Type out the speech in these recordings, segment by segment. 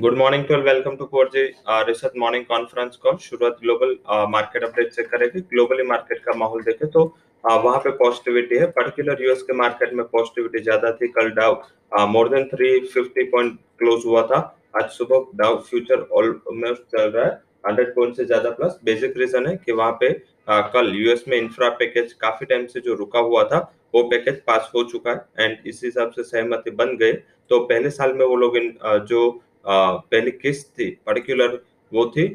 Good morning to welcome to core G research morning conference call शुरुआत global market update से करेंगे। Globally market का माहौल देखे तो uh, वहाँ पे पॉजिटिविटी है। पर्टिकुलर यूएस के मार्केट में पॉजिटिविटी ज़्यादा थी। कल Dow more than 350 point close हुआ था। आज सुबह डाउ फ्यूचर ऑलमोस्ट चल रहा है। 100 पॉइंट से ज़्यादा प्लस बेसिक रीजन है कि वहाँ पे uh, कल यूएस में इंफ्रा पैकेज काफ़ी टाइम से जो रुका हुआ था वो पैकेज पास हो चुका है। एंड इस हिसाब से सहमति बन गए तो पहले साल में वो लोग uh, जो पहली किस्त थी पर्टिकुलर वो थी।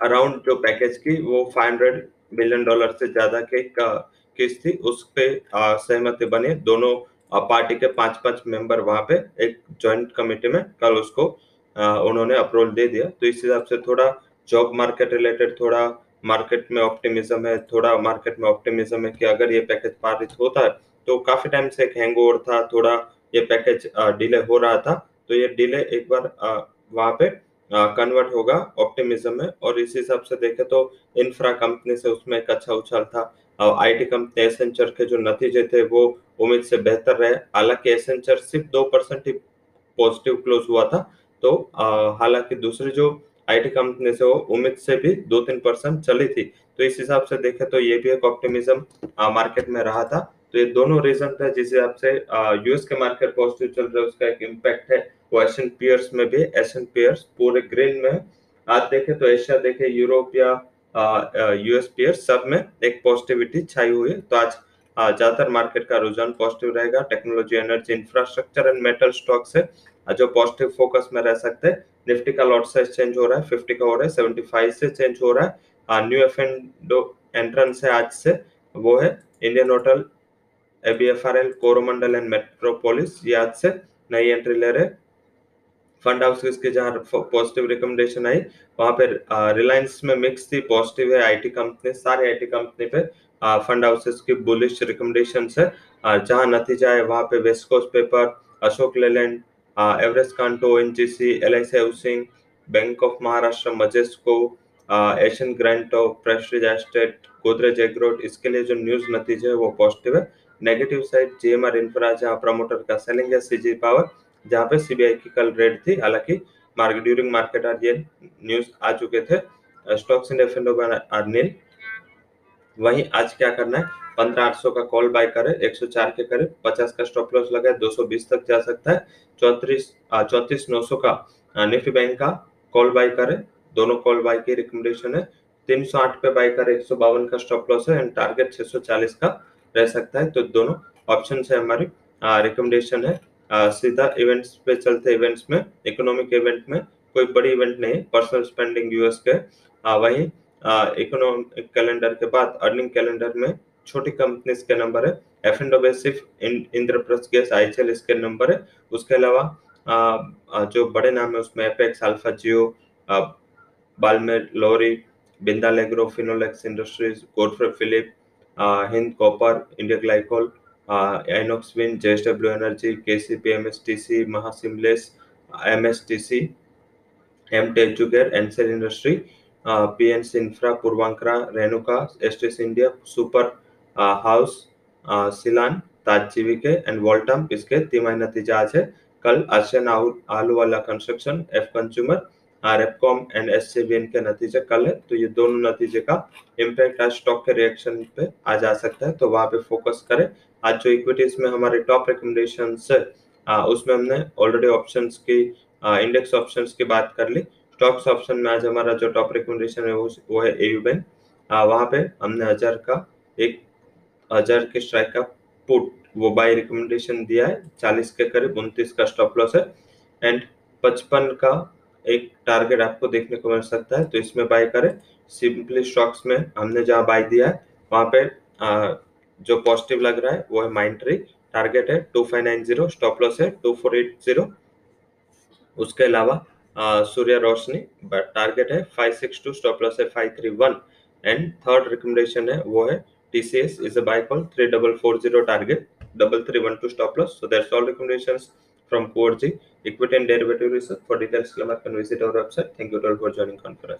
अराउंड जो पैकेज की वो 500 मिलियन डॉलर से ज़्यादा के किस्त थी, उस पे सहमति बने। दोनों पार्टी के पाँच पाँच मेंबर वहाँ पे एक जॉइंट कमेटी में कल उसको उन्होंने अप्रूवल दे दिया। तो इस हिसाब से थोड़ा जॉब मार्केट रिलेटेड थोड़ा मार्केट में ऑप्टिमिज्म है, थोड़ा मार्केट में ऑप्टिमिज्म है कि अगर ये पैकेज पारित होता है तो काफ़ी टाइम से एक हैंगओवर था, थोड़ा ये पैकेज डिले हो रहा था। तो ये डिले एक बार वहाँ पे कन्वर्ट होगा ऑप्टिमिज्म में। और इस हिसाब से देखे तो इंफ्रा कंपनी से उसमें एक अच्छा उछाल था। आईटी कंपनी एसेंचर के जो नतीजे थे, वो उम्मीद से बेहतर रहे। हालाँकि एसेंचर सिर्फ़ दो परसेंट ही पॉजिटिव क्लोज हुआ था। तो हालाँकि दूसरी जो आईटी कंपनी से वो उम्मीद से भी दो तीन परसेंट चली थी। तो इस हिसाब से देखे तो ये भी एक ऑप्टिमिज्म मार्केट में रहा था। तो ये दोनों रीजन था जिस हिसाब से यूएस के मार्केट पॉजिटिव चल रहा उसका एक इम्पैक्ट है। एशियन पियर्स में भी एशियन पेयर्स पूरे ग्रीन में। आज देखे तो एशिया देखे यूरोप या यूएस पियर्स सब में एक पॉजिटिविटी छाई हुई है। तो आज ज़्यादातर मार्केट का रुझान पॉजिटिव रहेगा। Technology energy infrastructure and metal stock से जो पॉजिटिव फोकस में रह सकते हैं। निफ्टी का लॉट साइज़ चेंज हो रहा है फिफ्टी का हो रहा है सेवेंटी फाइव से चेंज हो रहा है। न्यू एफ़ एंट्रेंस है आज से, वो है Indian hotel ABFRL Coromandel and Metropolis ये आज से नई एंट्री ले रहे फंड हाउसेस के जहाँ पॉजिटिव रिकमेंडेशन आई, वहाँ पे रिलायंस में मिक्स थी पॉजिटिव है आईटी कंपनी सारे आईटी कंपनी पे फंड हाउसेस की बुलिश रिकमेंडेशन है जहाँ नतीजा है, वहाँ पे west coast paper Ashok Leyland Everest Kanto NGC LIC housing bank of Maharashtra Majesco Asian grant of prestige estate Godrej agrovet इसके लिए जो न्यूज़ नतीजे है, वो पॉजिटिव है। नेगेटिव साइड जीएमआर इंफ्रा जहाँ प्रमोटर का सेलिंग है सीजी पावर जहाँ पे सीबीआई की कल रेड थी। हालाँकि मार्केट ड्यूरिंग मार्केट आर ये न्यूज़ आ चुके थे। स्टॉक्स इन एफ़ आर नील वहीं आज क्या करना है? पंद्रह आठ सौ का कॉल बाय करे, एक सौ चार के करीब। पचास का स्टॉप लॉस लगा दो सौ बीस तक जा सकता है। चौतीस चौतीस नौ सौ का निफ्टी बैंक का कॉल बाय करे। दोनों कॉल बाय की रिकमेंडेशन है। तीन सौ आठ पे बाय करे, एक सौ बावन का स्टॉप लॉस है। एंड टारगेट छह सौ चालीस का रह सकता है। तो दोनों ऑप्शन है हमारी। रिकमेंडेशन है। सीधा इवेंट्स पे चलते इवेंट्स में इकोनॉमिक इवेंट में कोई बड़ी इवेंट नहीं पर्सनल स्पेंडिंग यूएस के। वही इकोनॉमिक कैलेंडर के बाद अर्निंग कैलेंडर में छोटी कंपनीज़ के नंबर है। एफ़ एंड सिर्फ़ इंद्रप्रस्थ गैस आईचल इसके नंबर है। उसके अलावा जो बड़े नाम है उसमें Apex alpha geo Balmer Lawrie Bindal agro Finolex industries Godfrey Phillips Hind copper India glycol एनोक्सविन JS W energy K C P M S T C महासिमलेस M S T C M टेचुगेर answer industry P N C infra Puravankara S T C India super house Selan ताजीविके and वॉल्टम इसके तिमाही नतीजा आज है कल अर्शन आलू वाला कंस्ट्रक्शन एफ़ कंज्यूमर रेपकॉम एंड एस के नतीजे कल है तो ये दोनों नतीजे का इम्पैक्ट आज स्टॉक के रिएक्शन पे आ जा सकता है तो वहाँ पे फोकस करें। आज जो इक्विटीज में हमारे टॉप रिकमेंडेशन है उसमें हमने ऑलरेडी ऑप्शन की इंडेक्स ऑप्शन की बात कर ली। स्टॉक्स ऑप्शन में आज हमारा जो टॉप रिकमेंडेशन है वो, है एयू बैंक वहाँ पे हमने हज़ार का एक हज़ार के स्ट्राइक का पुट वो बाय रिकमेंडेशन दिया है चालीस के करीब उनतीस का स्टॉप लॉस है। एंड पचपन का एक टारगेट आपको देखने को मिल सकता है तो इसमें बाय करें। सिंपली स्टॉक्स में हमने जहाँ बाय दिया है वहाँ पे आ, जो पॉजिटिव लग रहा है वो है माइंड ट्री टारगेट है two five nine zero stop loss है टू फोर एट ज़ीरो उसके अलावा सूर्य रोशनी टारगेट है five six two stop loss है five three one and third recommendation है वो है TCS is a buy call three double four zero target double three one two stop loss. So that's all recommendations from Core Equity and Derivative Research. For details, you can visit our website. Thank you all for joining conference.